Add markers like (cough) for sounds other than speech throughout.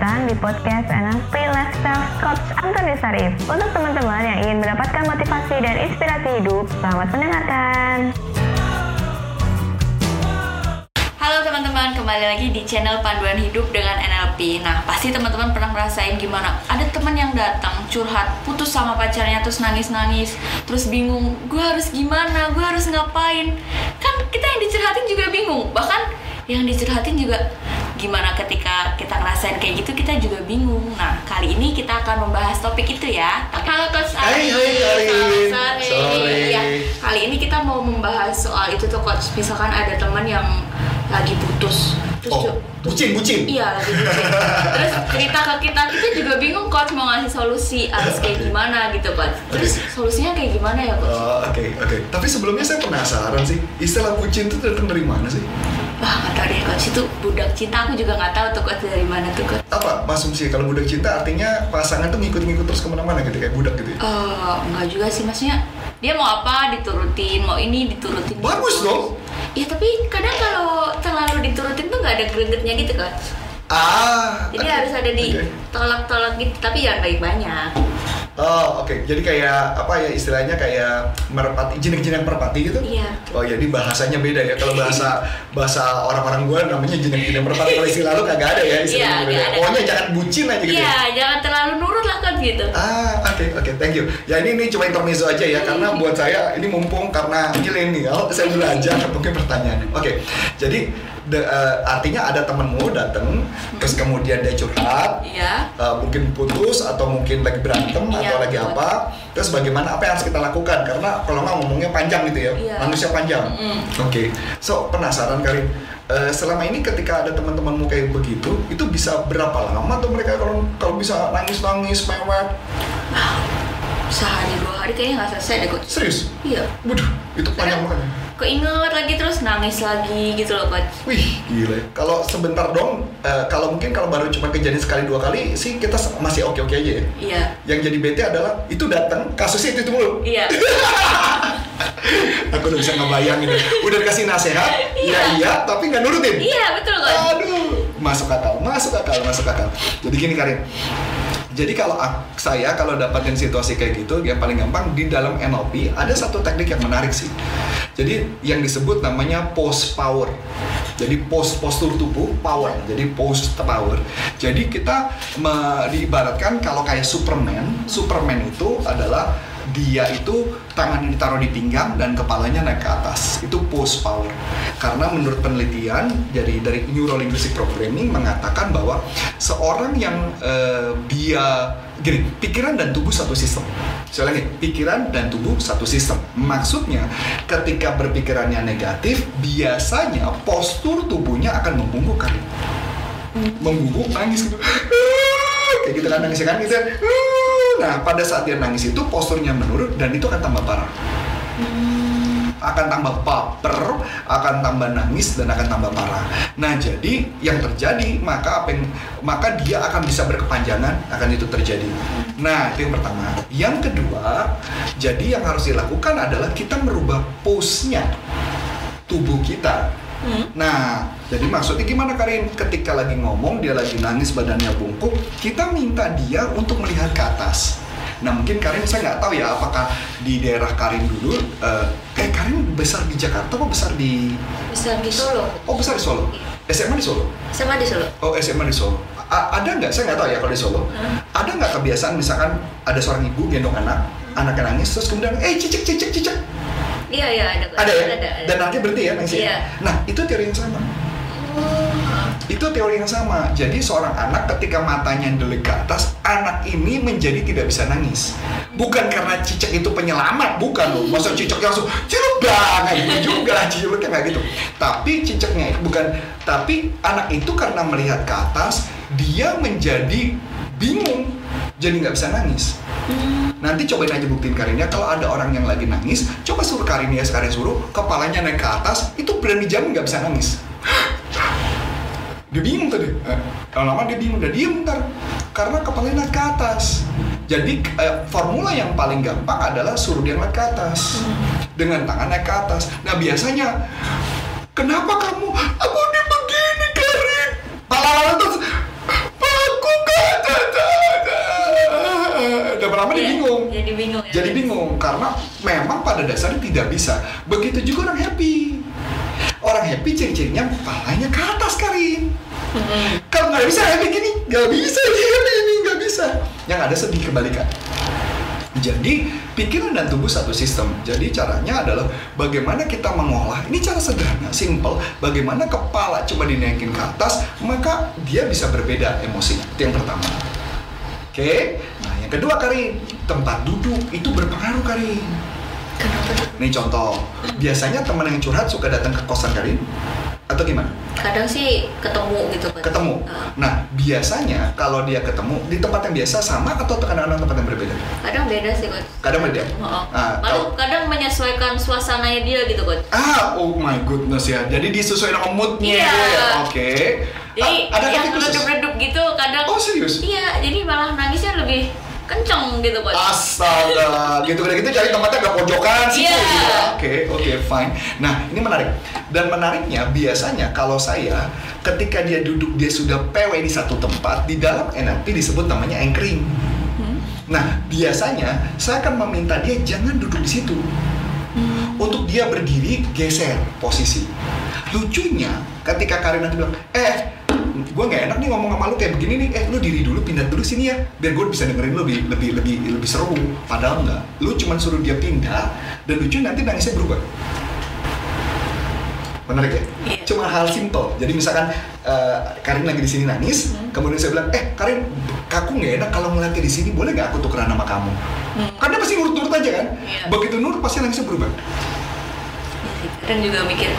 datang di podcast NLP Lifestyle Coach Antoni Sarif. Untuk teman-teman yang ingin mendapatkan motivasi dan inspirasi hidup, selamat mendengarkan. Halo teman-teman, kembali lagi di channel Panduan Hidup dengan NLP. Nah, pasti teman-teman pernah ngerasain gimana? Ada teman yang datang curhat, putus sama pacarnya terus nangis-nangis, terus bingung, gue harus gimana? Gue harus ngapain? Kan kita yang dicurhatin juga bingung. Bahkan yang dicurhatin juga gimana ketika kita ngerasain kayak gitu kita juga bingung. Nah, kali ini kita akan membahas topik itu ya. Halo Coach Ari. Hai, hai, Karin. Selamat sore. Sore. Ya, kali ini kita mau membahas soal itu tuh Coach. Misalkan ada teman yang lagi putus. Terus Oh, bucin, bucin. Iya lagi bucin. (laughs) Terus cerita ke kita, kita juga bingung coach mau ngasih solusi harus kayak gimana gitu coach. Terus solusinya kayak gimana ya coach? Oh, Oke, oke. Tapi sebelumnya saya penasaran sih, istilah bucin itu datang dari mana sih? Itu budak cinta aku juga nggak tahu tuh coach dari mana tuh coach. Apa asumsi kalau budak cinta artinya pasangan tuh ngikut-ngikut terus ke mana-mana gitu kayak budak gitu ya? Eh nggak juga sih maksudnya dia mau apa diturutin, mau ini diturutin. Bagus dong. Ya tapi kadang kalau terlalu diturutin tuh nggak ada gregetnya gitu coach. Ah. Jadi oke. harus ada Oke. ditolak-tolak gitu, tapi jangan baik-banyak. Oh, oke. Jadi kayak apa ya istilahnya kayak merpati, jinak-jinak merpati gitu? Iya. Oh, jadi bahasanya beda ya. Kalau bahasa bahasa orang-orang gua namanya jinak-jinak merpati. Kalau istilah lu kagak ada ya istilahnya Iya, beda. nggak ada. Pokoknya jangan bucin aja gitu. ya? Iya, jangan terlalu nurut lah coach gitu. Ah, oke oke, thank you. Ya ini ini cuma intermezzo aja ya, karena buat saya ini mumpung karena milenial, saya belajar mungkin pertanyaannya. Oke, jadi de- eh, artinya ada temenmu datang, terus kemudian dia curhat, Iya. eh, mungkin putus atau mungkin lagi berantem Iya, atau lagi betul. apa, terus bagaimana apa yang harus kita lakukan? Karena kalau nggak ngomongnya panjang gitu ya, Iya. manusia panjang. Mm. Oke, so penasaran Karin. Eh, selama ini ketika ada teman-temanmu kayak begitu, itu bisa berapa lama tuh mereka kalau kalau bisa nangis-nangis, mewek? Sehari dua hari kayaknya nggak selesai deh coach. Serius? Iya. Waduh, itu panjang banget. Ya. Keinget lagi terus nangis lagi gitu loh coach. Wih, gila. ya. Kalau sebentar dong, eh, kalau mungkin kalau baru cuma kejadian sekali dua kali sih kita masih oke-oke aja ya. Iya. Yang jadi bete adalah itu datang kasusnya itu, itu mulu. Iya. (laughs) Aku udah bisa ngebayangin. ya. Udah dikasih nasehat, iya Iya. iya, tapi nggak nurutin. iya betul coach. Aduh, masuk akal, masuk akal, masuk akal. Jadi gini Karin. Jadi kalau saya kalau dapatin situasi kayak gitu, yang paling gampang di dalam NLP ada satu teknik yang menarik sih. Jadi yang disebut namanya pose power. Jadi pose postur tubuh power. Jadi pose power. Jadi kita me- diibaratkan kalau kayak Superman, Superman itu adalah dia itu tangannya ditaruh di pinggang dan kepalanya naik ke atas. Itu pose power. Karena menurut penelitian dari dari neuro linguistic programming mengatakan bahwa seorang yang eh, dia gini pikiran dan tubuh satu sistem. Saya lagi pikiran dan tubuh satu sistem. Maksudnya ketika berpikirannya negatif biasanya postur tubuhnya akan membungkuk kali membungkuk nangis gitu. (laughs) Kayak gitu kan nangis kan gitu nah pada saat dia nangis itu posturnya menurun dan itu akan tambah parah akan tambah baper, akan tambah nangis dan akan tambah parah. Nah, jadi yang terjadi maka apa yang maka dia akan bisa berkepanjangan akan itu terjadi. Nah, itu yang pertama. Yang kedua, jadi yang harus dilakukan adalah kita merubah pose-nya tubuh kita. Hmm. Nah, jadi maksudnya gimana Karin? Ketika lagi ngomong, dia lagi nangis, badannya bungkuk, kita minta dia untuk melihat ke atas. Nah, mungkin Karin saya nggak tahu ya apakah di daerah Karin dulu, eh, eh Karin besar di Jakarta apa besar di, Bisa di Solo. oh besar di Solo? SMA di Solo? Sama di Solo. Oh SMA di Solo. A- ada nggak? Saya nggak tahu ya kalau di Solo. Hmm. Ada nggak kebiasaan misalkan ada seorang ibu gendong anak, anaknya nangis, terus kemudian, eh cicik cicik cicik, Iya iya ada. ada ya? Ada. ada. Dan nanti berhenti ya nangisnya? Iya. Nah itu teori yang sama. Oh. Itu teori yang sama. Jadi seorang anak ketika matanya delik ke atas, anak ini menjadi tidak bisa nangis. Bukan karena cicak itu penyelamat, bukan loh. Masa cicaknya langsung ciluk banget gitu juga lah cicaknya nggak gitu. Tapi cicaknya bukan. Tapi anak itu karena melihat ke atas, dia menjadi bingung, jadi nggak bisa nangis. Nanti cobain aja buktiin Karinnya kalau ada orang yang lagi nangis, coba suruh Karinnya sekarang suruh kepalanya naik ke atas, itu berani jamin nggak bisa nangis. Dia bingung tadi. Eh, lama-lama dia bingung, dia diem ntar. Karena kepalanya naik ke atas. Jadi eh, formula yang paling gampang adalah suruh dia naik ke atas. Dengan tangan naik ke atas. Nah biasanya, kenapa kamu? Aku jadi bingung ya. Jadi bingung karena memang pada dasarnya tidak bisa. Begitu juga orang happy. Orang happy ciri-cirinya kepalanya ke atas Karin. Mm-mm. Kalau nggak bisa happy gini, nggak bisa ini happy ini nggak bisa. Yang ada sedih kebalikan. Jadi pikiran dan tubuh satu sistem. Jadi caranya adalah bagaimana kita mengolah. Ini cara sederhana, simple. Bagaimana kepala coba dinaikin ke atas, maka dia bisa berbeda emosi. Itu yang pertama. Oke. Nah, yang kedua Karin, tempat duduk itu berpengaruh Karin. Kenapa? Nih contoh, biasanya teman yang curhat suka datang ke kosan Karin atau gimana? Kadang sih ketemu gitu kan. Ketemu. Ah. Nah, biasanya kalau dia ketemu di tempat yang biasa sama atau kadang-kadang tempat yang berbeda? Kadang beda sih coach. Kadang beda. Oh, Ah, Lalu kalau- kadang menyesuaikan suasananya dia gitu coach. Ah, oh my goodness ya. Jadi disesuaikan sama moodnya Iya. ya. Oke. Jadi Ah, ada yang redup-redup gitu kadang. Oh serius? Iya, jadi malah nangisnya lebih kenceng gitu coach. Astaga, gitu gitu gitu cari tempatnya agak pojokan sih. Iya. gitu. Oke, oke, fine. Nah, ini menarik. Dan menariknya biasanya kalau saya ketika dia duduk dia sudah PW di satu tempat di dalam NLP disebut namanya anchoring. Hmm? Nah, biasanya saya akan meminta dia jangan duduk di situ. Hmm. Untuk dia berdiri, geser posisi. Lucunya, ketika Karin nanti bilang, eh, gue nggak enak nih ngomong sama lu kayak begini nih, eh lu diri dulu, pindah dulu sini ya, biar gue bisa dengerin lu lebih lebih lebih lebih seru. Padahal enggak, lu cuma suruh dia pindah, dan lucu nanti nangisnya berubah. Menarik ya? Iya. Cuma hal simple. Jadi misalkan eh, Karin lagi di sini nangis, Hmm. kemudian saya bilang, eh Karin, aku nggak enak kalau ngeliatnya di sini, boleh nggak aku tukeran nama kamu? Hmm. Karena pasti nurut-nurut aja kan? Iya. Begitu nurut pasti nangisnya berubah. Iya sih. Kadang juga mikir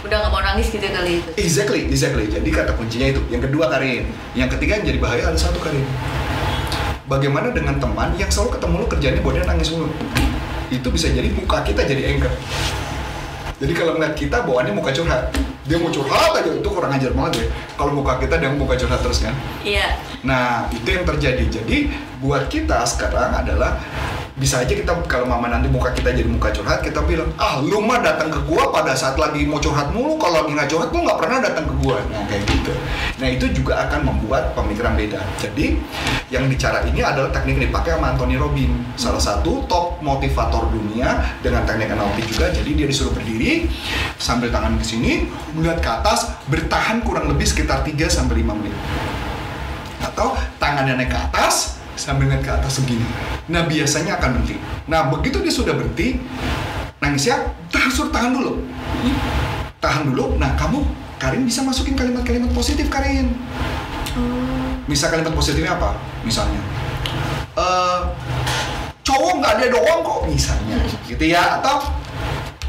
udah nggak mau nangis gitu kali itu. Exactly, exactly. Jadi kata kuncinya itu. Yang kedua Karin. Yang ketiga yang jadi bahaya ada satu Karin. Bagaimana dengan teman yang selalu ketemu lu kerjanya buat dia nangis mulu? Itu bisa jadi muka kita jadi anchor. Jadi kalau ngeliat kita bawaannya muka curhat. Dia mau curhat aja itu kurang ajar banget ya. Kalau muka kita dia muka curhat terus kan. Iya. Nah, itu yang terjadi. Jadi, buat kita sekarang adalah bisa aja kita kalau mama nanti muka kita jadi muka curhat, kita bilang, ah lu mah datang ke gua pada saat lagi mau curhat mulu, kalau lagi nggak curhat lu nggak pernah datang ke gua. Nah, kayak gitu. Nah, itu juga akan membuat pemikiran beda. Jadi, yang bicara ini adalah teknik yang dipakai sama Anthony Robin, salah satu top motivator dunia dengan teknik NLP juga. Jadi dia disuruh berdiri sambil tangan ke sini, melihat ke atas, bertahan kurang lebih sekitar 3 sampai 5 menit atau tangannya naik ke atas sambil naik ke atas begini. Nah biasanya akan berhenti. Nah begitu dia sudah berhenti, nangisnya tahan suruh tahan dulu, tahan dulu. Nah kamu Karin bisa masukin kalimat-kalimat positif Karin. Misal kalimat positifnya apa? Misalnya, eh cowok nggak ada doang kok misalnya, gitu ya atau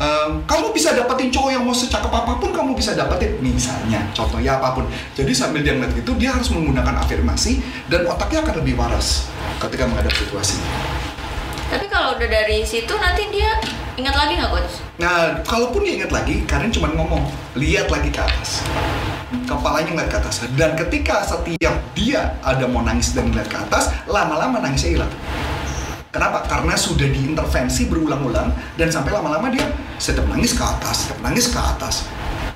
Em, kamu bisa dapetin cowok yang mau secakep apa pun kamu bisa dapetin. Misalnya contohnya apa pun. Jadi sambil dia ngeliat gitu dia harus menggunakan afirmasi dan otaknya akan lebih waras ketika menghadapi situasi. Tapi kalau udah dari situ nanti dia ingat lagi nggak coach? nah kalaupun dia ingat lagi Karen cuma ngomong lihat lagi ke atas. Kepalanya ngeliat ke atas. Dan ketika setiap dia ada mau nangis dan ngeliat ke atas lama-lama nangisnya hilang Kenapa? Karena sudah diintervensi berulang-ulang dan sampai lama-lama dia setiap nangis ke atas, setiap nangis ke atas.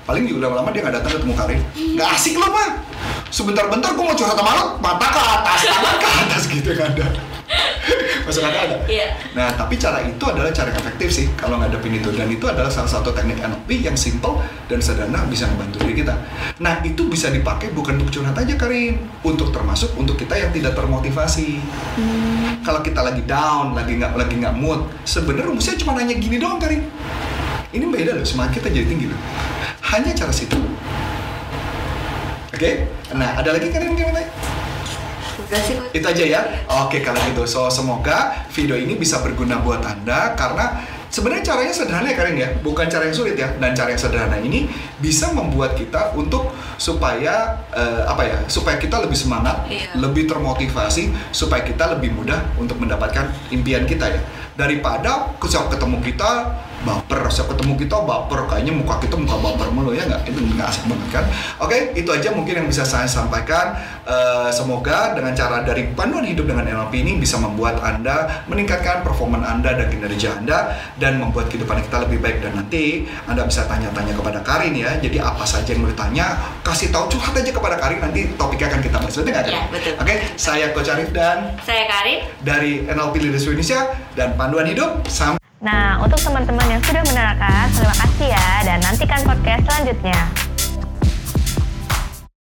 Paling di lama-lama dia nggak datang ketemu Karin. Nggak asik loh mah. Sebentar-bentar gue mau curhat sama lo, mata ke atas, tangan ke atas gitu kan ada. (laughs) Masuk akal ada? Iya. Nah, tapi cara itu adalah cara yang efektif sih kalau ngadepin itu dan itu adalah salah satu teknik NLP yang simple dan sederhana bisa membantu diri kita. Nah, itu bisa dipakai bukan untuk curhat aja Karin, untuk termasuk untuk kita yang tidak termotivasi. Kalau kita lagi down, lagi nggak lagi nggak mood, sebenarnya rumusnya cuma nanya gini doang Karin. Ini beda loh, semangat kita jadi tinggi loh. Hanya cara situ. Oke, nah ada lagi Karin mungkin mau tanya? Udah sih coach. Itu aja ya. Oke kalau gitu. So semoga video ini bisa berguna buat anda karena sebenarnya caranya sederhana ya Karin ya, bukan cara yang sulit ya. Dan cara yang sederhana ini bisa membuat kita untuk supaya eh, apa ya, supaya kita lebih semangat, Iya. lebih termotivasi, supaya kita lebih mudah untuk mendapatkan impian kita ya. Daripada ketika ketemu kita baper saya ketemu kita baper. Kayaknya muka kita muka baper mulu ya nggak? Itu nggak asik banget kan? Oke itu aja mungkin yang bisa saya sampaikan. Eh, semoga dengan cara dari panduan hidup dengan NLP ini bisa membuat anda meningkatkan performa anda dan kinerja anda dan membuat kehidupan kita lebih baik. Dan nanti anda bisa tanya-tanya kepada Karin ya. Jadi apa saja yang mau ditanya kasih tahu curhat aja kepada Karin. Nanti topiknya akan kita bahas. Betul nggak? Iya, betul. oke saya Coach Arif dan Saya Karin. dari NLP Leaders Indonesia dan panduan hidup sampai Nah, untuk teman-teman yang sudah menerangkan, terima kasih ya dan nantikan podcast selanjutnya.